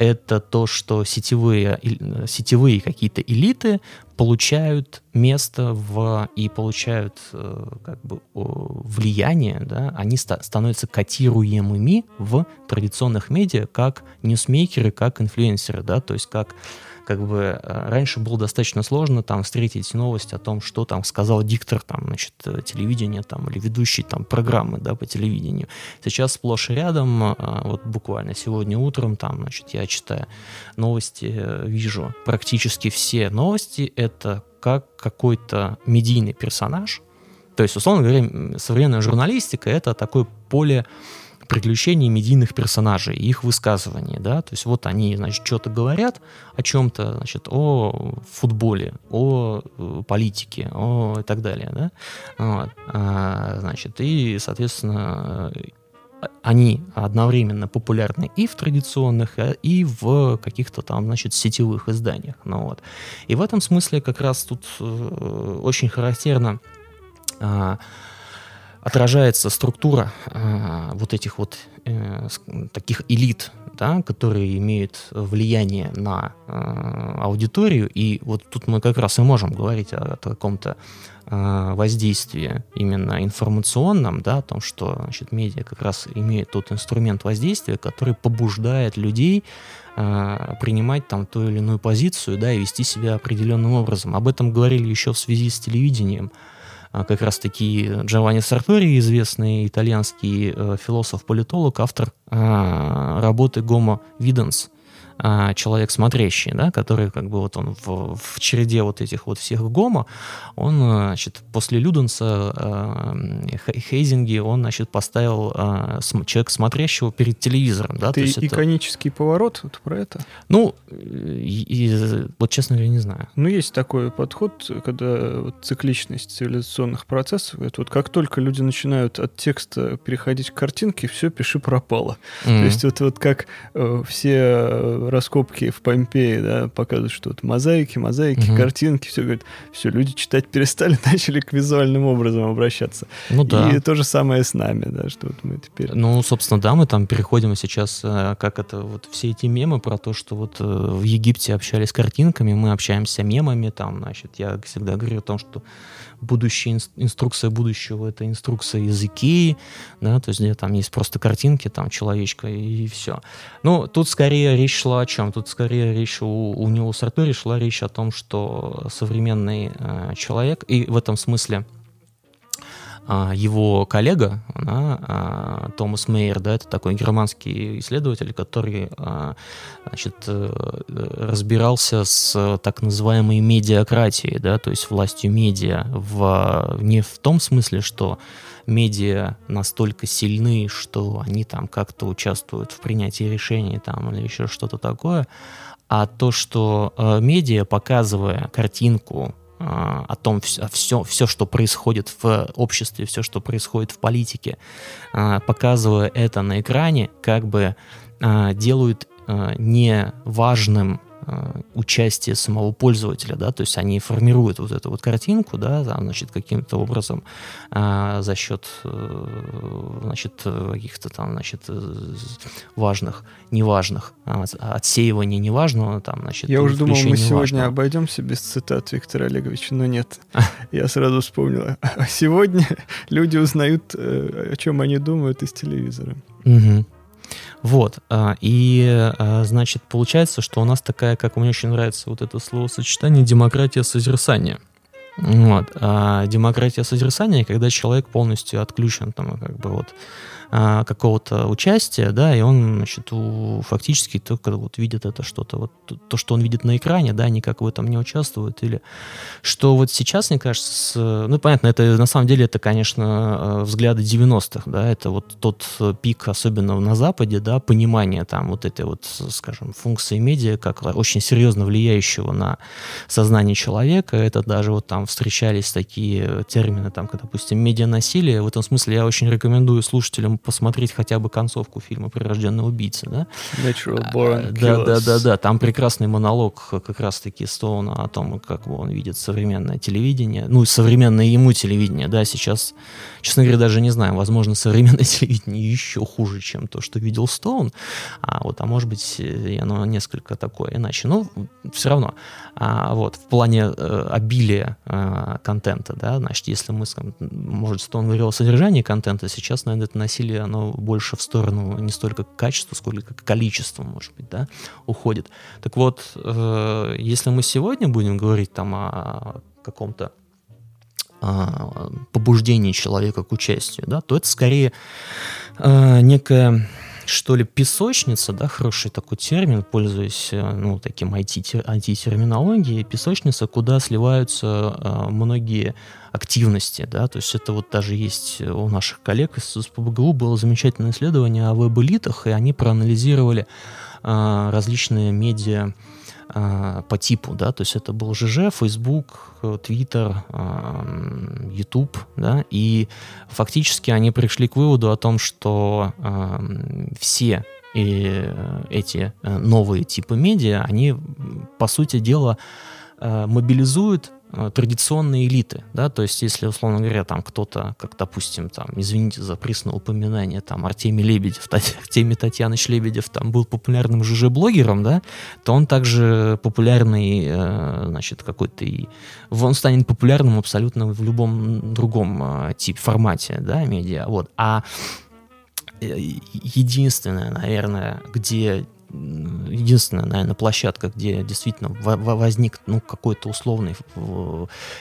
это то, что сетевые, сетевые какие-то элиты получают место в, и получают э, как бы влияние, да, они ста- становятся котируемыми в традиционных медиа как ньюсмейкеры, как инфлюенсеры, да, то есть как как бы э, раньше было достаточно сложно там встретить новость о том, что там сказал диктор там, значит, э, телевидения там, или ведущий там программы да, по телевидению. Сейчас сплошь и рядом, э, вот буквально сегодня утром там, значит, я читаю новости, вижу практически все новости, это как какой-то медийный персонаж, то есть, условно говоря, современная журналистика — это такое поле приключений медийных персонажей, их высказываний, да, то есть вот они, значит, что-то говорят о чем-то, значит, о футболе, о э, политике, о и так далее, да, вот. а, значит, и, соответственно, они одновременно популярны и в традиционных, э, и в каких-то там, значит, сетевых изданиях, ну вот. И в этом смысле как раз тут э, очень характерно э, отражается структура э, вот этих вот э, таких элит, да, которые имеют влияние на э, аудиторию. И вот тут мы как раз и можем говорить о, о каком-то э, воздействии именно информационном, да, о том, что значит, медиа как раз имеет тот инструмент воздействия, который побуждает людей э, принимать там ту или иную позицию, да, и вести себя определенным образом. Об этом говорили еще в связи с телевидением как раз-таки Джованни Сартори, известный итальянский э, философ-политолог, автор а, работы «Гомо Виденс», а, человек смотрящий, да, который как бы вот он в, в череде вот этих вот всех гомо, он, значит, после Люденса э, Хейзинги, он, значит, поставил э, человек смотрящего перед телевизором, да. Это то есть иконический это... поворот вот про это? Ну, и, и, вот честно говоря, не знаю. Ну, есть такой подход, когда вот цикличность цивилизационных процессов, это вот как только люди начинают от текста переходить к картинке, все, пиши пропало. Mm-hmm. То есть вот, вот как э, все раскопки в Помпее, да, показывают, что вот мозаики, мозаики, угу. картинки, все, говорят, все, люди читать перестали, начали к визуальным образом обращаться. Ну да. И то же самое с нами, да, что вот мы теперь... Ну, собственно, да, мы там переходим сейчас, э, как это, вот все эти мемы про то, что вот э, в Египте общались картинками, мы общаемся мемами, там, значит, я всегда говорю о том, что будущая инструкция будущего это инструкция языки, да, то есть где там есть просто картинки, там человечка и все. Ну, тут скорее речь шла о чем? Тут скорее речь у, у него Сартори шла речь о том, что современный э, человек, и в этом смысле его коллега, да, а, Томас Мейер, да, это такой германский исследователь, который а, значит, э, разбирался с так называемой медиакратией, да, то есть властью медиа, в, не в том смысле, что медиа настолько сильны, что они там как-то участвуют в принятии решений там, или еще что-то такое, а то, что э, медиа, показывая картинку а, о том, все, все, что происходит в обществе, все, что происходит в политике, а, показывая это на экране, как бы а, делают неважным участие самого пользователя, да, то есть они формируют вот эту вот картинку, да, значит, каким-то образом а, за счет, э, значит, каких-то там, значит, важных, неважных, отсеивания неважного, там, значит, Я уже думал, мы неважного. сегодня обойдемся без цитат Виктора Олеговича, но нет. Я сразу вспомнила. А сегодня люди узнают, о чем они думают из телевизора. Угу. Вот, а, и, а, значит, получается, что у нас такая, как мне очень нравится вот это словосочетание, демократия созерцания. Вот. А демократия созерцания, когда человек полностью отключен там, как бы вот а, какого-то участия, да, и он, значит, у, фактически только вот видит это что-то, вот то, что он видит на экране, да, никак в этом не участвует, или что вот сейчас, мне кажется, с, ну, понятно, это на самом деле это, конечно, э, взгляды 90-х, да, это вот тот пик, особенно на Западе, да, понимание там вот этой вот, скажем, функции медиа, как очень серьезно влияющего на сознание человека, это даже вот там встречались такие термины, там, как, допустим, медианасилие, в этом смысле я очень рекомендую слушателям посмотреть хотя бы концовку фильма «Прирожденный убийца», да? Natural Born Да, да, да, да. Там прекрасный монолог как раз-таки Стоуна о том, как он видит современное телевидение, ну, современное ему телевидение, да, сейчас, честно говоря, даже не знаю, возможно, современное телевидение еще хуже, чем то, что видел Стоун, а вот, а может быть, оно несколько такое иначе, но все равно, а, вот, в плане э, обилия э, контента, да, значит, если мы, может, Стоун говорил о содержании контента, сейчас, наверное, это насилие или оно больше в сторону не столько качества, сколько количества, может быть, да, уходит. Так вот, э, если мы сегодня будем говорить там о каком-то э, побуждении человека к участию, да, то это скорее э, некая что ли, песочница, да, хороший такой термин, пользуясь, э, ну, таким IT-терминологией, песочница, куда сливаются э, многие активности, да, то есть это вот даже есть у наших коллег из СПБГУ было замечательное исследование о веб-элитах, и они проанализировали э, различные медиа по типу, да, то есть это был ЖЖ, Facebook, Twitter, э, YouTube, да, и фактически они пришли к выводу о том, что э, все и эти новые типы медиа, они, по сути дела, мобилизуют Э, традиционные элиты, да, то есть если, условно говоря, там кто-то, как, допустим, там, извините за пресное упоминание, там, Артемий Лебедев, Артемий Татьяныч Лебедев там был популярным ЖЖ-блогером, да, то он также популярный, э, значит, какой-то, и он станет популярным абсолютно в любом другом э, типе, формате, да, медиа, вот, а единственное, наверное, где единственная, наверное, площадка, где действительно возник ну, какой-то условный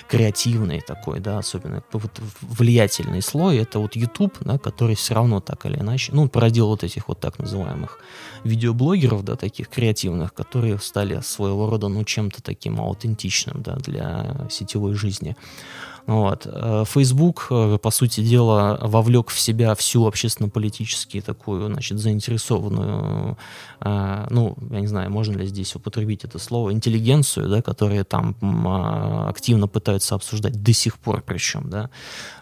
креативный такой, да, особенно вот влиятельный слой, это вот YouTube, да, который все равно так или иначе, ну, породил вот этих вот так называемых видеоблогеров, да, таких креативных, которые стали своего рода, ну, чем-то таким аутентичным, да, для сетевой жизни. Вот. Э, Facebook, э, по сути дела, вовлек в себя всю общественно-политически такую, значит, заинтересованную, э, ну, я не знаю, можно ли здесь употребить это слово, интеллигенцию, да, которые там активно пытаются обсуждать до сих пор причем, да,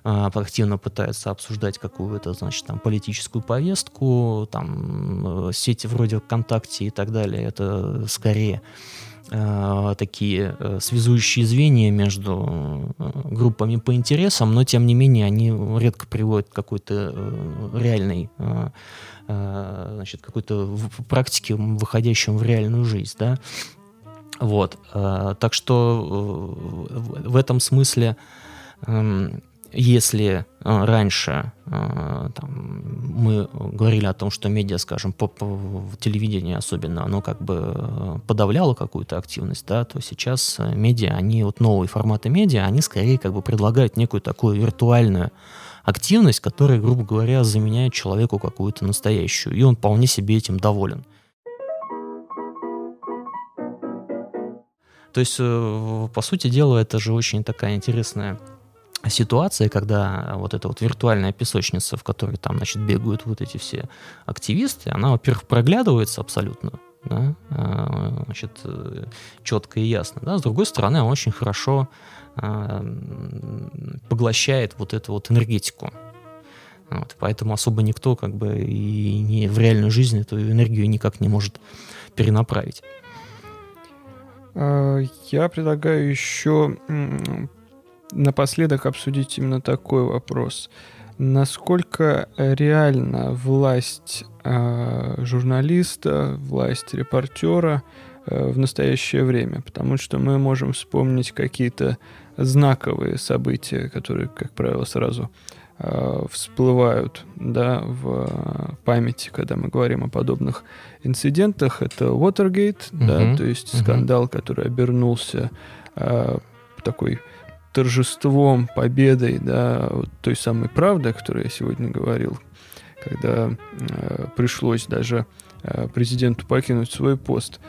активно пытаются обсуждать какую-то, значит, там, политическую повестку, там, сети вроде ВКонтакте и так далее, это скорее такие э, связующие звенья между э, группами по интересам, но тем не менее они редко приводят к какой-то реальной значит, какой-то практике, выходящем в реальную жизнь, да. Вот. Так что в этом смысле эм, если э, раньше э, там, мы говорили о том, что медиа, скажем, по, по телевидению особенно, оно как бы э, подавляло какую-то активность, да, то сейчас медиа, они вот новые форматы медиа, они скорее как бы предлагают некую такую виртуальную активность, которая, грубо говоря, заменяет человеку какую-то настоящую, и он вполне себе этим доволен. То есть, по сути дела, это же очень такая интересная ситуация, когда вот эта вот виртуальная песочница, в которой там, значит, бегают вот эти все активисты, она, во-первых, проглядывается абсолютно, да, а, значит, э, четко и ясно, да, с другой стороны, она очень хорошо а, поглощает вот эту вот энергетику, вот, поэтому особо никто как бы и не в реальную жизнь эту энергию никак не может перенаправить. А, я предлагаю еще напоследок обсудить именно такой вопрос. Насколько реально власть э, журналиста, власть репортера э, в настоящее время? Потому что мы можем вспомнить какие-то знаковые события, которые, как правило, сразу э, всплывают да, в памяти, когда мы говорим о подобных инцидентах. Это Watergate, uh-huh. да, то есть uh-huh. скандал, который обернулся э, такой торжеством, победой, да, вот той самой правды, о которой я сегодня говорил, когда э, пришлось даже э, президенту покинуть свой пост.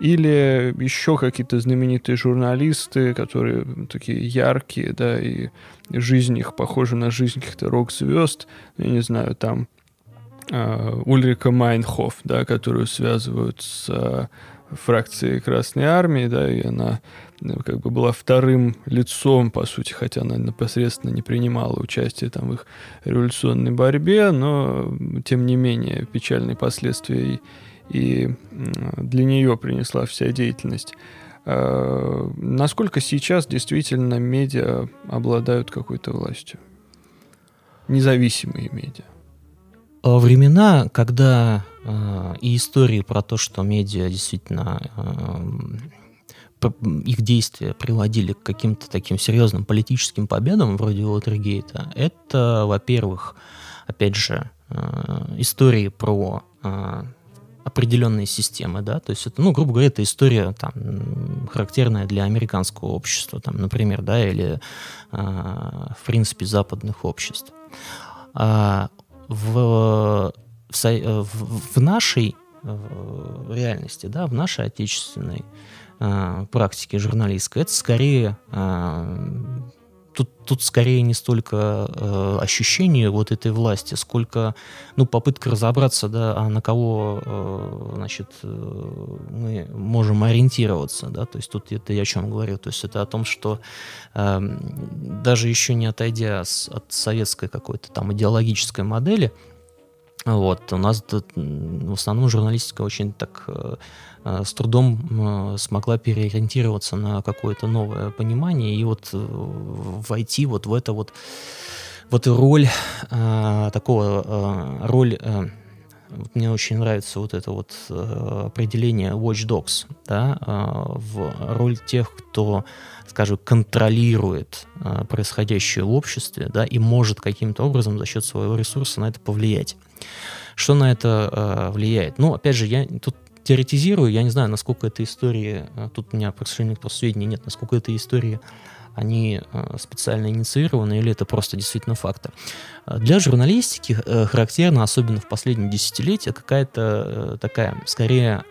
Или еще какие-то знаменитые журналисты, которые такие яркие, да, и жизнь их похожа на жизнь каких-то рок-звезд. Я не знаю, там э, Ульрика Майнхоф, да, которую связывают с фракцией Красной Армии, да, и она ну, как бы была вторым лицом, по сути, хотя она непосредственно не принимала участие там в их революционной борьбе, но тем не менее печальные последствия и, и для нее принесла вся деятельность. А, насколько сейчас действительно медиа обладают какой-то властью? Независимые медиа. Времена, когда э, и истории про то, что медиа действительно э, их действия приводили к каким-то таким серьезным политическим победам, вроде Уотергейта, это, во-первых, опять же, э, истории про э, определенные системы, да, то есть это, ну, грубо говоря, это история там характерная для американского общества, там, например, да, или э, в принципе западных обществ. А в, в, в нашей реальности, да, в нашей отечественной э, практики журналистской, это скорее э, тут, тут скорее не столько э, ощущение вот этой власти, сколько ну, попытка разобраться, да, а на кого э, значит, э, мы можем ориентироваться. Да? То есть тут это я о чем говорю. То есть это о том, что э, даже еще не отойдя с, от советской какой-то там идеологической модели, вот, у нас в основном журналистика очень так э, э, с трудом э, смогла переориентироваться на какое-то новое понимание. И вот войти вот в это вот в эту роль такого роль мне очень нравится вот это вот определение watchdogs, да, в роль тех, кто, скажем, контролирует происходящее в обществе, да, и может каким-то образом за счет своего ресурса на это повлиять. Что на это э, влияет? Ну, опять же, я тут теоретизирую, я не знаю, насколько эта история, э, тут у меня, по сожалению, сведений нет, насколько эта история они э, специально инициированы или это просто действительно факты. Для журналистики э, характерна, особенно в последние десятилетия, какая-то такая, скорее,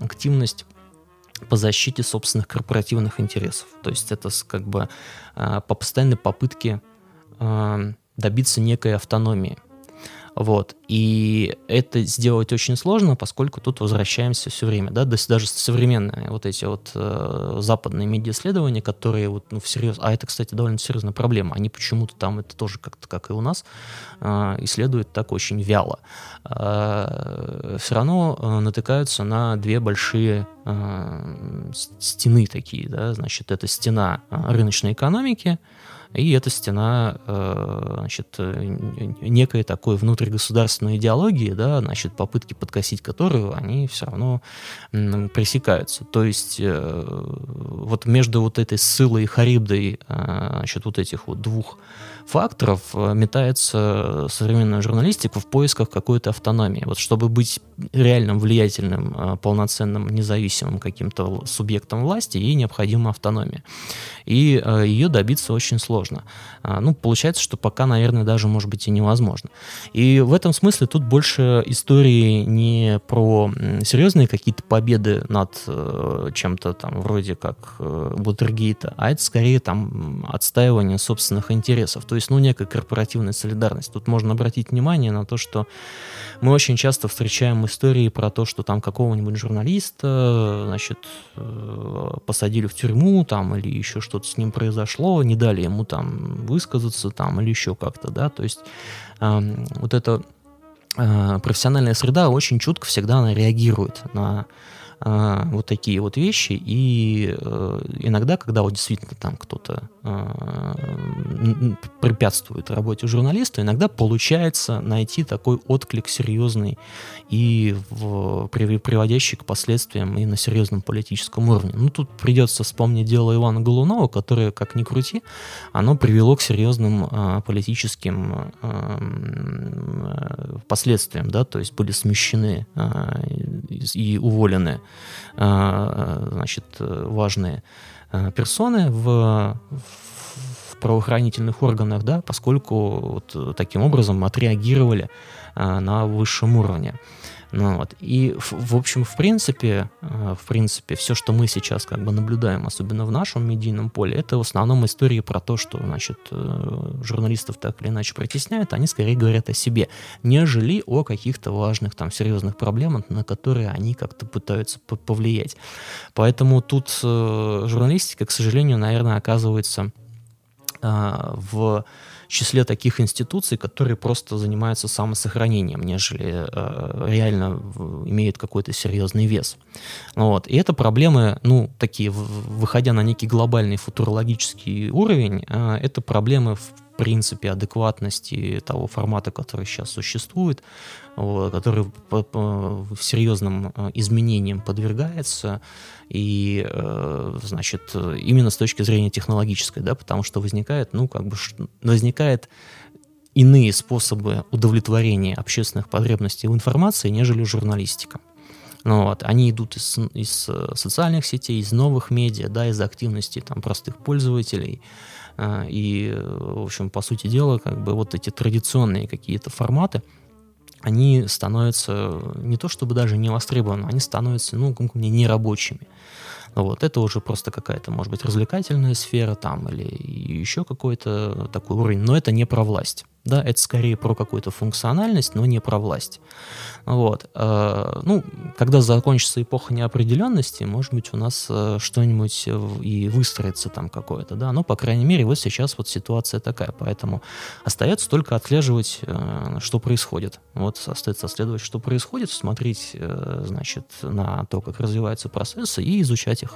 активность по защите собственных корпоративных интересов. То есть это как бы по постоянной попытке добиться некой автономии. Вот. И это сделать очень сложно, поскольку тут возвращаемся все время, да, даже современные вот эти вот э, западные медиа-исследования, которые вот, ну, всерьез, а это, кстати, довольно серьезная проблема, они почему-то там, это тоже как-то, как и у нас, э, исследуют так очень вяло. Э, все равно э, натыкаются на две большие э, стены такие, да, значит, это стена э, рыночной экономики, и эта стена, э, значит, э, некой такой внутригосударственной идеологии, да, значит, попытки подкосить которую, они все равно пресекаются. То есть э, вот между вот этой ссылой и Харибдой, значит, вот этих вот двух факторов э, метается современная журналистика в поисках какой-то автономии. Вот чтобы быть реальным, влиятельным, э, полноценным, независимым каким-то субъектом власти, ей необходима автономия. И э, ее добиться очень сложно. А, ну, получается, что пока, наверное, даже, может быть, и невозможно. И в этом смысле тут больше истории не про серьезные какие-то победы над чем-то там вроде как Бутергейта, а это скорее там отстаивание собственных интересов. То есть, ну, некая корпоративная солидарность. Тут можно обратить внимание на то, что мы очень часто встречаем истории про то, что там какого-нибудь журналиста, значит, э, посадили в тюрьму, там, или еще что-то с ним произошло, не дали ему там высказаться, там, или еще как-то, да, то есть э, вот эта э, профессиональная среда очень чутко всегда она реагирует на э, вот такие вот вещи. И э, иногда, когда вот действительно там кто-то э, препятствует работе журналиста, иногда получается найти такой отклик серьезный и в, приводящий к последствиям и на серьезном политическом уровне. Ну, тут придется вспомнить дело Ивана Голунова, которое, как ни крути, оно привело к серьезным э, политическим э, последствиям, да, то есть были смещены э, и уволены значит, важные э, персоны в, правоохранительных органах, да, поскольку вот таким образом отреагировали на высшем уровне. Ну, вот. И, в, в общем, в принципе, э, в принципе, все, что мы сейчас как бы наблюдаем, особенно в нашем медийном поле, это в основном истории про то, что, значит, э, журналистов так или иначе притесняют, они скорее говорят о себе, нежели о каких-то важных, там, серьезных проблемах, на которые они как-то пытаются повлиять. Поэтому тут э, журналистика, к сожалению, наверное, оказывается в числе таких институций, которые просто занимаются самосохранением, нежели э, реально имеют какой-то серьезный вес. Вот. И это проблемы, ну, такие, выходя на некий глобальный футурологический уровень, э, это проблемы в принципе адекватности того формата, который сейчас существует, который по, по серьезным э, изменениям подвергается, и, э, значит, именно с точки зрения технологической, да, потому что возникает, ну, как бы, возникает иные способы удовлетворения общественных потребностей в информации, нежели журналистика. Ну, вот, они идут из, из э, социальных сетей, из новых медиа, да, из активности там, простых пользователей. И, в общем, по сути дела, как бы вот эти традиционные какие-то форматы – они становятся не то чтобы даже не востребованы, они становятся, ну, как мне, нерабочими. Вот, это уже просто какая-то, может быть, развлекательная сфера там или еще какой-то такой уровень, но это не про власть. Да, это скорее про какую-то функциональность, но не про власть. Вот. Э, ну, когда закончится эпоха неопределенности, может быть, у нас э, что-нибудь и выстроится там какое-то, да, но, по крайней мере, вот сейчас вот ситуация такая, поэтому остается только отслеживать, э, что происходит. Вот остается отслеживать, что происходит, смотреть, значит, на то, как развиваются процессы и изучать их.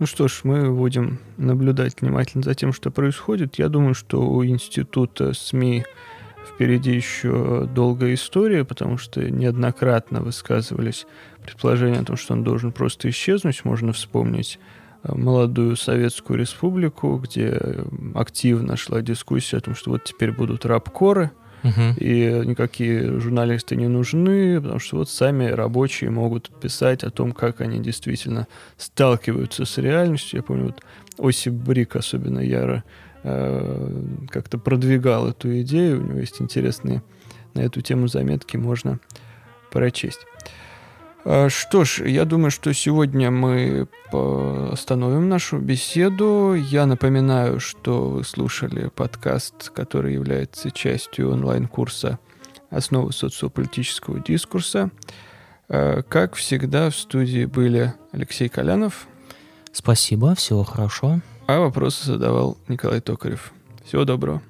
Ну что ж, мы будем наблюдать внимательно за тем, что происходит. Я думаю, что у института СМИ впереди еще долгая история, потому что неоднократно высказывались предположения о том, что он должен просто исчезнуть. Можно вспомнить э, молодую Советскую Республику, где активно шла дискуссия о том, что вот теперь будут рабкоры – угу. и никакие журналисты не нужны, потому что вот сами рабочие могут писать о том, как они действительно сталкиваются с реальностью. Я помню, вот Осип Брик особенно яро э, как-то продвигал эту идею, у него есть интересные на эту тему заметки, можно прочесть. А, что ж, я думаю, что сегодня мы остановим нашу беседу. Я напоминаю, что вы слушали подкаст, который является частью онлайн-курса «Основы социополитического дискурса». А, как всегда, в студии были Алексей Колянов. Спасибо, всего хорошо. А вопросы задавал Николай Токарев. Всего доброго.